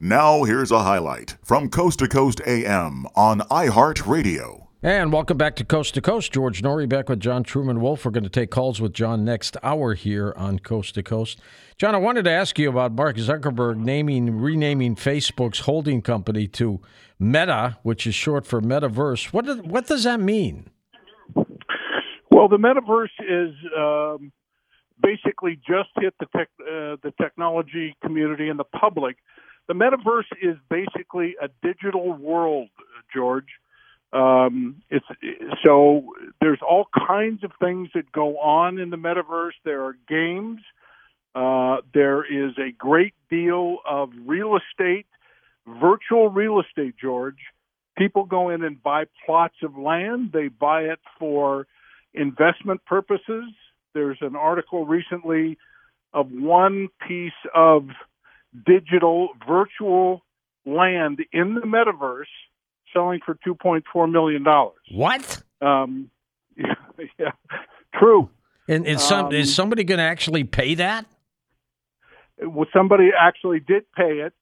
Now, here's a highlight from Coast to Coast AM on iHeartRadio. And welcome back to Coast to Coast. George Noory back with John Truman Wolfe. We're going to take calls with John next hour here on Coast to Coast. John, I wanted to ask you about Mark Zuckerberg naming, renaming Facebook's holding company to Meta, which is short for Metaverse. What does, what does that mean? Well, the Metaverse is um, basically just hit the tech, uh, the technology community and the public. The Metaverse is basically a digital world, George. Um, it's so there's all kinds of things that go on in the metaverse. There are games. Uh, there is a great deal of real estate, virtual real estate, George. People go in and buy plots of land. They buy it for investment purposes. There's an article recently of one piece of digital virtual land in the metaverse selling for two point four million dollars. What? Um, yeah, yeah, true. And is, some, um, is somebody going to actually pay that? Well, somebody actually did pay it,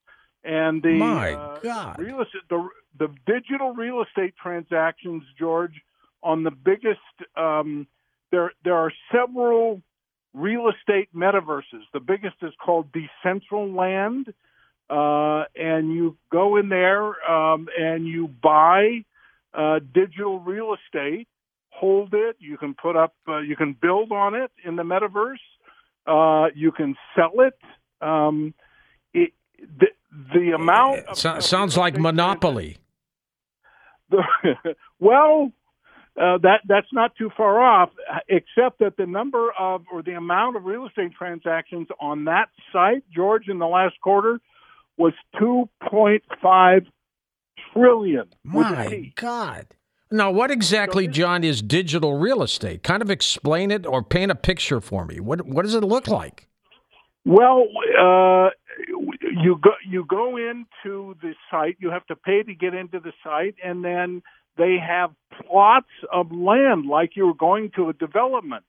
and the my uh, God, real estate, the the digital real estate transactions, George, on the biggest. Um, there there are several real estate metaverses. The biggest is called Decentraland uh, and you go in there um, and you buy uh, digital real estate, hold it. You can put up, uh, you can build on it in the metaverse. Uh, you can sell it. Um, it the, the amount so, sounds like monopoly. The, well, uh, that that's not too far off, except that the number of or the amount of real estate transactions on that site, George, in the last quarter was 2.5 trillion. My God. Now, what exactly, John, is digital real estate? Kind of explain it or paint a picture for me. What what does it look like? Well, uh, you go you go into the site. You have to pay to get into the site, and then they have plots of land like you're going to a development.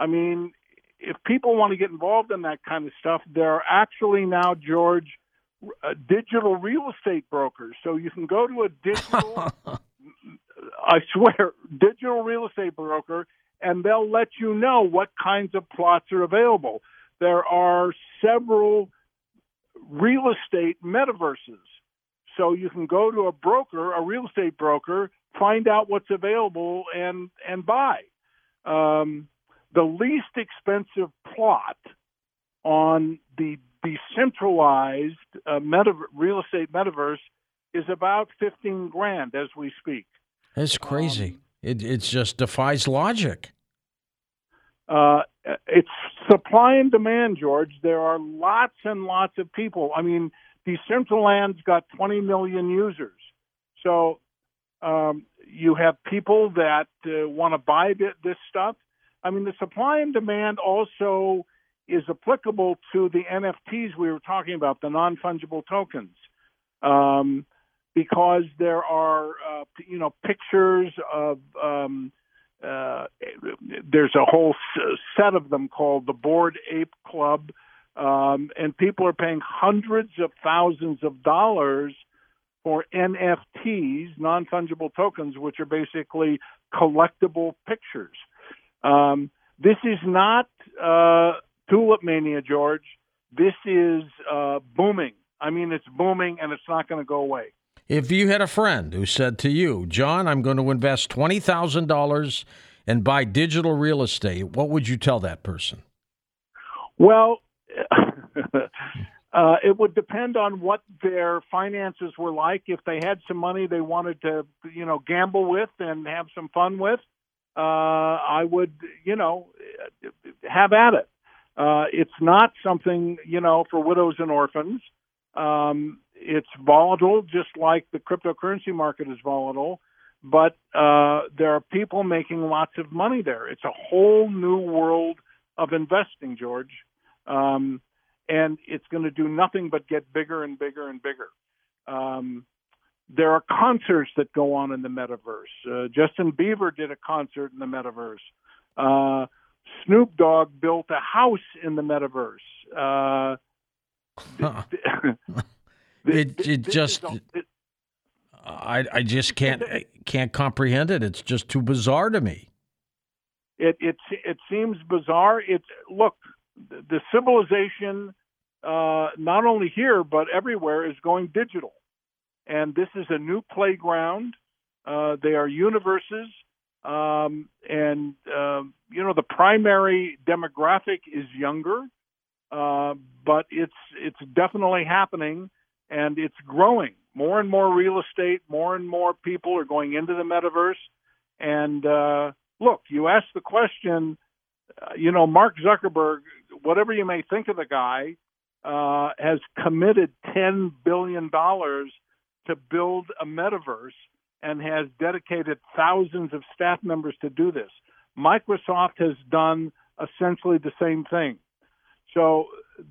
I mean, if people want to get involved in that kind of stuff, there are actually now, George, uh, digital real estate brokers. So you can go to a digital, I swear, digital real estate broker, and they'll let you know what kinds of plots are available. There are several real estate metaverses. So you can go to a broker, a real estate broker, find out what's available and and buy. Um, the least expensive plot on the decentralized uh, meta- real estate metaverse is about 15 grand as we speak. That's crazy. Um, it it just defies logic. Uh, it's supply and demand, George. There are lots and lots of people. I mean, Decentraland's got 20 million users. So um, you have people that uh, want to buy this stuff. I mean, the supply and demand also is applicable to the NFTs we were talking about, the non fungible tokens, um, because there are uh, you know pictures of um, uh, there's a whole set of them called the Bored Ape Club, um, and people are paying hundreds of thousands of dollars for NFTs, non fungible tokens, which are basically collectible pictures. Um, this is not uh, tulip mania, George. This is uh, booming. I mean, it's booming, and it's not going to go away. If you had a friend who said to you, John, I'm going to invest twenty thousand dollars and buy digital real estate, what would you tell that person? Well. Uh, it would depend on what their finances were like. If they had some money they wanted to, you know, gamble with and have some fun with, uh, I would, you know, have at it. Uh, it's not something, you know, for widows and orphans. Um, it's volatile, just like the cryptocurrency market is volatile. But uh, there are people making lots of money there. It's a whole new world of investing, George. Um, and it's going to do nothing but get bigger and bigger and bigger. Um, there are concerts that go on in the metaverse. Uh, Justin Bieber did a concert in the metaverse. Uh, Snoop Dogg built a house in the metaverse. Uh, It it just I I just can't can't comprehend it. It's just too bizarre to me. It it it seems bizarre. It's look, the civilization, uh, not only here but everywhere, is going digital, and this is a new playground. Uh, they are universes, um, and uh, you know the primary demographic is younger, uh, but it's it's definitely happening, and it's growing. More and more real estate, more and more people are going into the metaverse, and uh, look, you asked the question, uh, you know, Mark Zuckerberg, whatever you may think of the guy, uh, has committed $10 billion to build a metaverse and has dedicated thousands of staff members to do this. Microsoft has done essentially the same thing. So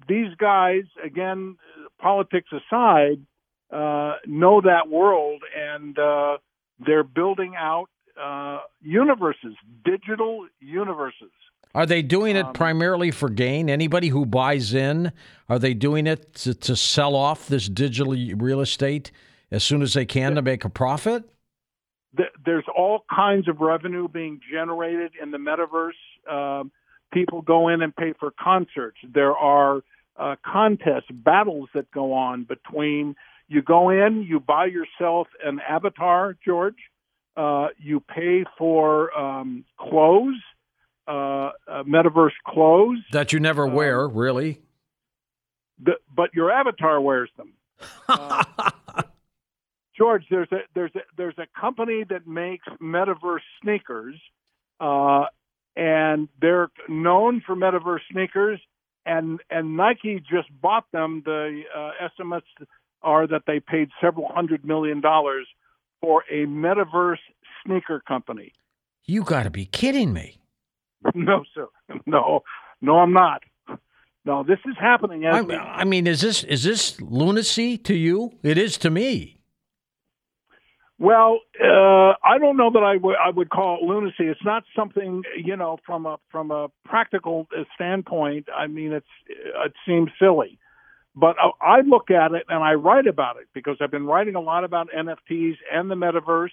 these guys, again, politics aside, uh, know that world and uh, they're building out uh, universes, digital universes. Are they doing it um, primarily for gain? Anybody who buys in, are they doing it to, to sell off this digital real estate as soon as they can to make a profit? There's all kinds of revenue being generated in the metaverse. Um, people go in and pay for concerts. There are uh, contests, battles that go on between you go in, you buy yourself an avatar, George, uh, you pay for um, clothes, uh, uh, metaverse clothes that you never um, wear, really. The, but your avatar wears them. Uh, George, there's a there's a there's a company that makes metaverse sneakers, uh, and they're known for metaverse sneakers. And and Nike just bought them. The estimates are that they paid several hundred million dollars for a metaverse sneaker company. You got to be kidding me. No, sir. No, no, I'm not. No, this is happening. I, I, mean, is this is this lunacy to you? It is to me. Well, uh, I don't know that I would I would call it lunacy. It's not something you know from a from a practical standpoint. I mean, it's it seems silly. But I look at it and I write about it because I've been writing a lot about NFTs and the metaverse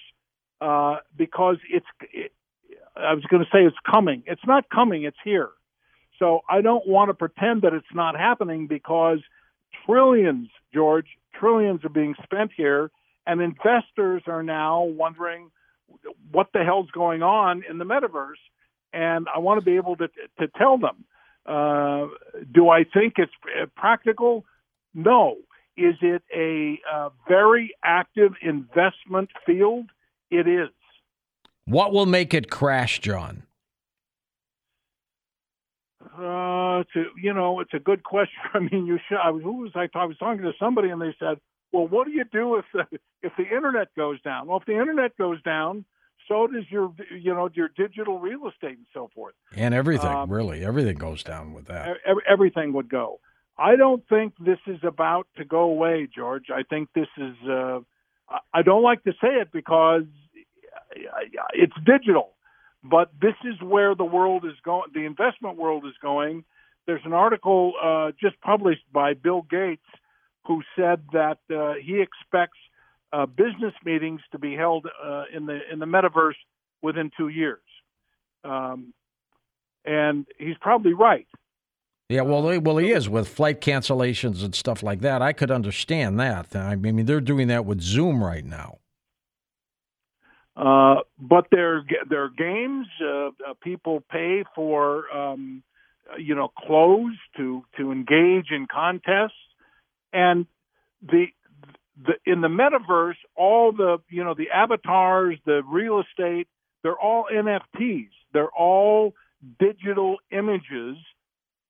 uh, because it's. It, I was going to say it's coming. It's not coming. It's here. So I don't want to pretend that it's not happening because trillions, George, trillions are being spent here, and investors are now wondering what the hell's going on in the metaverse. And I want to be able to to tell them. Uh, do I think it's practical? No. Is it a uh, very active investment field? It is. What will make it crash, John? Uh, it's a, you know, it's a good question. I mean, you should. I was, who was I? I was talking to somebody, and they said, "Well, what do you do if the if the internet goes down?" Well, if the internet goes down, so does your you know your digital real estate and so forth. And everything, um, really, everything goes down with that. Everything would go. I don't think this is about to go away, George. I think this is. Uh, I don't like to say it because it's digital, but this is where the world is going. The investment world is going. There's an article uh, just published by Bill Gates who said that uh, he expects uh, business meetings to be held uh, in the in the metaverse within two years, um, and he's probably right. Yeah, well, well, he is with flight cancellations and stuff like that. I could understand that. I mean, they're doing that with Zoom right now. Uh, but their there are games. Uh, uh, people pay for, um, you know, clothes to to engage in contests, and the the in the metaverse, all the you know the avatars, the real estate, they're all NFTs. They're all digital images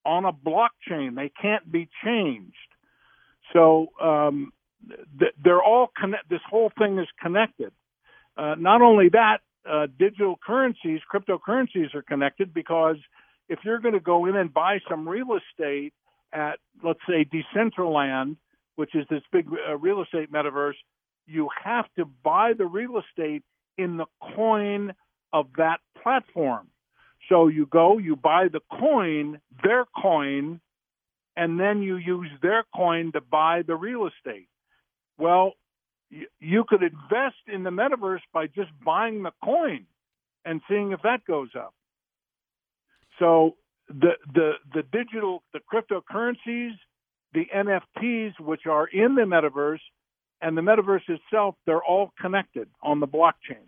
on a blockchain. They can't be changed. So um, they're all connect. This whole thing is connected. Uh, not only that, uh, digital currencies, cryptocurrencies are connected because if you're going to go in and buy some real estate at, let's say, Decentraland, which is this big uh, real estate metaverse, you have to buy the real estate in the coin of that platform. So you go, you buy the coin, their coin, and then you use their coin to buy the real estate. Well, you could invest in the metaverse by just buying the coin and seeing if that goes up. So the the the digital the cryptocurrencies, the NFTs which are in the metaverse and the metaverse itself, they're all connected on the blockchain.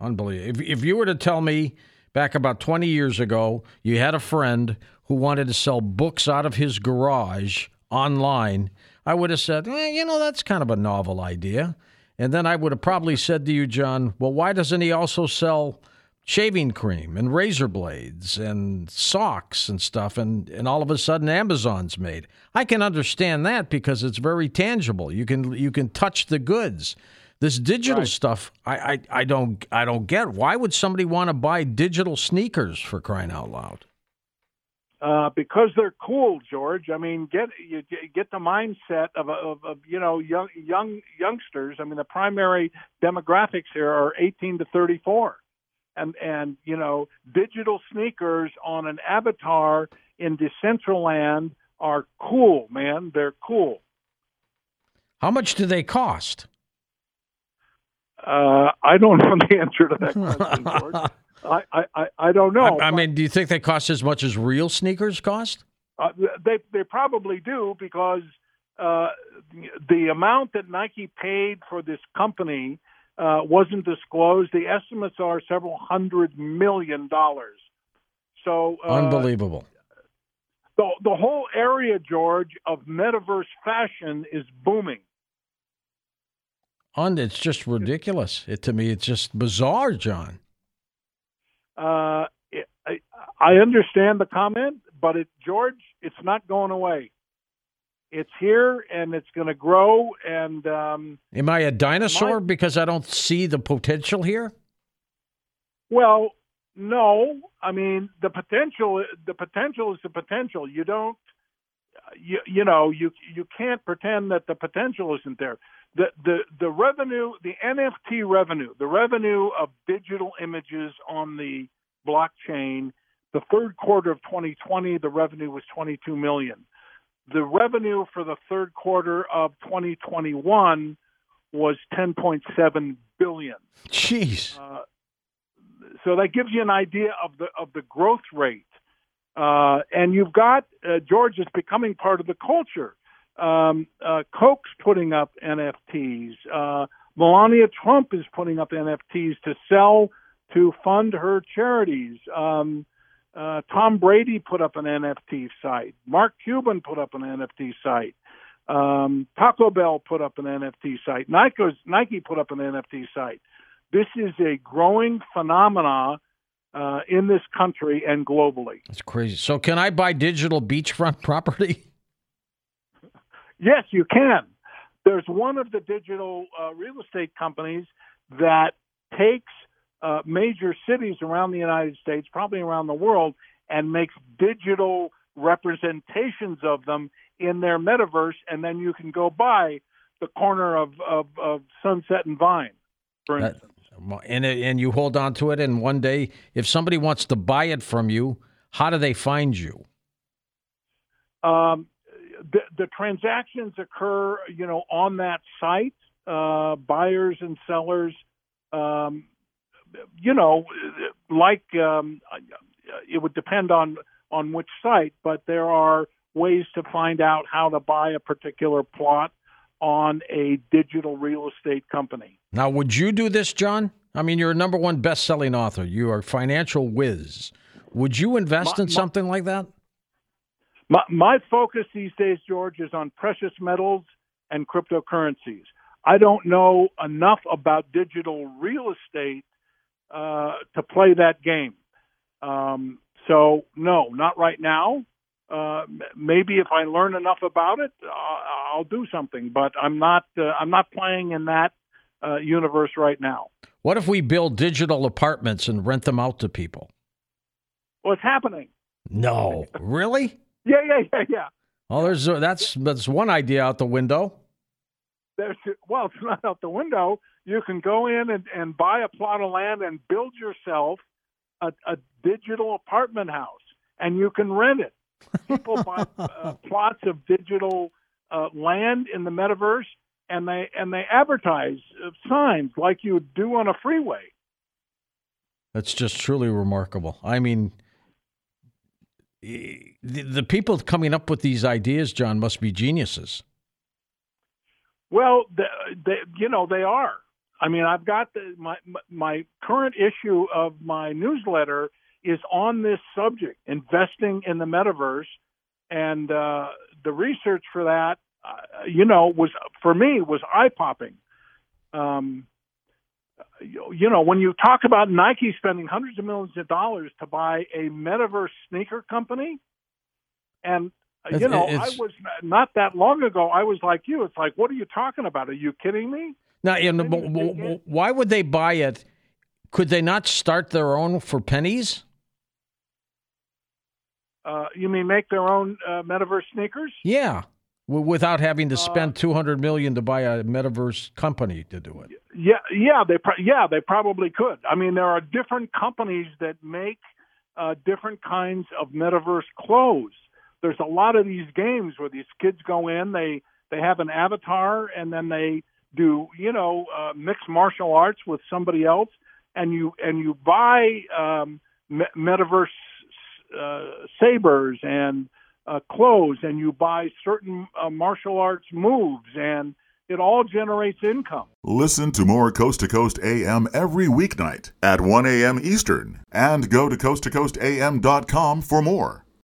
Unbelievable. If, if you were to tell me back about 20 years ago, you had a friend who wanted to sell books out of his garage online, I would have said, eh, you know, that's kind of a novel idea. And then I would have probably said to you, John, well, why doesn't he also sell shaving cream and razor blades and socks and stuff? And, and all of a sudden, Amazon's made. I can understand that because it's very tangible. You can you can touch the goods. This digital Right. stuff, I, I, I don't I don't get. Why would somebody want to buy digital sneakers for crying out loud? Uh, because they're cool, George. I mean, get you get- the mindset of, of, of you know young young youngsters. I mean, the primary demographics here are 18 to 34, and and you know, digital sneakers on an avatar in Decentraland are cool, man. They're cool. How much do they cost? Uh, I don't know the answer to that question, George. I, I, I, don't know. I, I mean, do you think they cost as much as real sneakers cost? Uh, they they probably do because uh, the amount that Nike paid for this company uh, wasn't disclosed. The estimates are several hundred million dollars. So uh, Unbelievable. the the whole area, George, of metaverse fashion is booming. Un, it's just ridiculous. It to me, it's just bizarre, John. Uh, it, I, I understand the comment, but it, George, it's not going away. It's here and it's going to grow. And um, Am I a dinosaur My- because I don't see the potential here? well, no, I mean the potential. The potential is the potential. You don't. You, you know you you can't pretend that the potential isn't there. The the the revenue, the NFT revenue, the revenue of digital images on the blockchain. The third quarter of 2020, the revenue was 22 million. The revenue for the third quarter of 2021 was 10.7 billion. Jeez. Uh, so that gives you an idea of the of the growth rate. Uh, and you've got uh, George is becoming part of the culture. Um, uh, Coke's putting up NFTs. Uh, Melania Trump is putting up NFTs to sell to fund her charities. Um, uh, Tom Brady put up an NFT site. Mark Cuban put up an NFT site. Um, Taco Bell put up an NFT site. Nike put up an NFT site. This is a growing phenomena uh, in this country and globally. That's crazy. So, can I buy digital beachfront property? Yes, you can. There's one of the digital uh, real estate companies that takes uh, major cities around the United States, probably around the world, and makes digital representations of them in their metaverse, and then you can go buy the corner of, of, of Sunset and Vine, for That- instance. And and you hold on to it, and one day, if somebody wants to buy it from you, how do they find you? um, the, the transactions occur, you know, on that site. Uh, buyers and sellers, um, you know, like um, it would depend on on which site, but there are ways to find out how to buy a particular plot on a digital real estate company. Now, would you do this, John? I mean, you're a number one best-selling author. You are a financial whiz. Would you invest My- in my- something like that? My, my focus these days, George, is on precious metals and cryptocurrencies. I don't know enough about digital real estate uh, to play that game. Um, so, no, not right now. Uh, maybe if I learn enough about it, uh, I'll do something. But I'm not. Uh, I'm not playing in that uh, universe right now. What if we build digital apartments and rent them out to people? What's happening? No, really? Yeah, yeah, yeah, yeah. Oh, there's that's that's one idea out the window. there's well, it's not out the window. You can go in and, and buy a plot of land and build yourself a, a digital apartment house, and you can rent it. People buy uh, plots of digital uh, land in the metaverse, and they and they advertise uh, signs like you would do on a freeway. That's just truly remarkable. I mean, the, the people coming up with these ideas, John, must be geniuses. Well, the, the, you know they are. I mean, I've got the, my my current issue of my newsletter is on this subject, investing in the metaverse, and uh, the research for that, uh, you know, was for me was eye popping. Um, you know, when you talk about Nike spending hundreds of millions of dollars to buy a metaverse sneaker company, and uh, you know, I was not that long ago. I was like you. It's like, what are you talking about? Are you kidding me? Now, why would they buy it? Could they not start their own for pennies? Uh, you mean make their own uh, metaverse sneakers? Yeah, without having to uh, spend two hundred million to buy a metaverse company to do it. Yeah, yeah, they pro- yeah they probably could. I mean, there are different companies that make uh, different kinds of metaverse clothes. There's a lot of these games where these kids go in, they they have an avatar, and then they do you know uh, mixed martial arts with somebody else, and you and you buy um, me- metaverse uh, sabers and uh, clothes, and you buy certain uh, martial arts moves, and it all generates income. Listen to more Coast to Coast AM every weeknight at 1 a.m. Eastern, and go to coasttocoastam.com for more.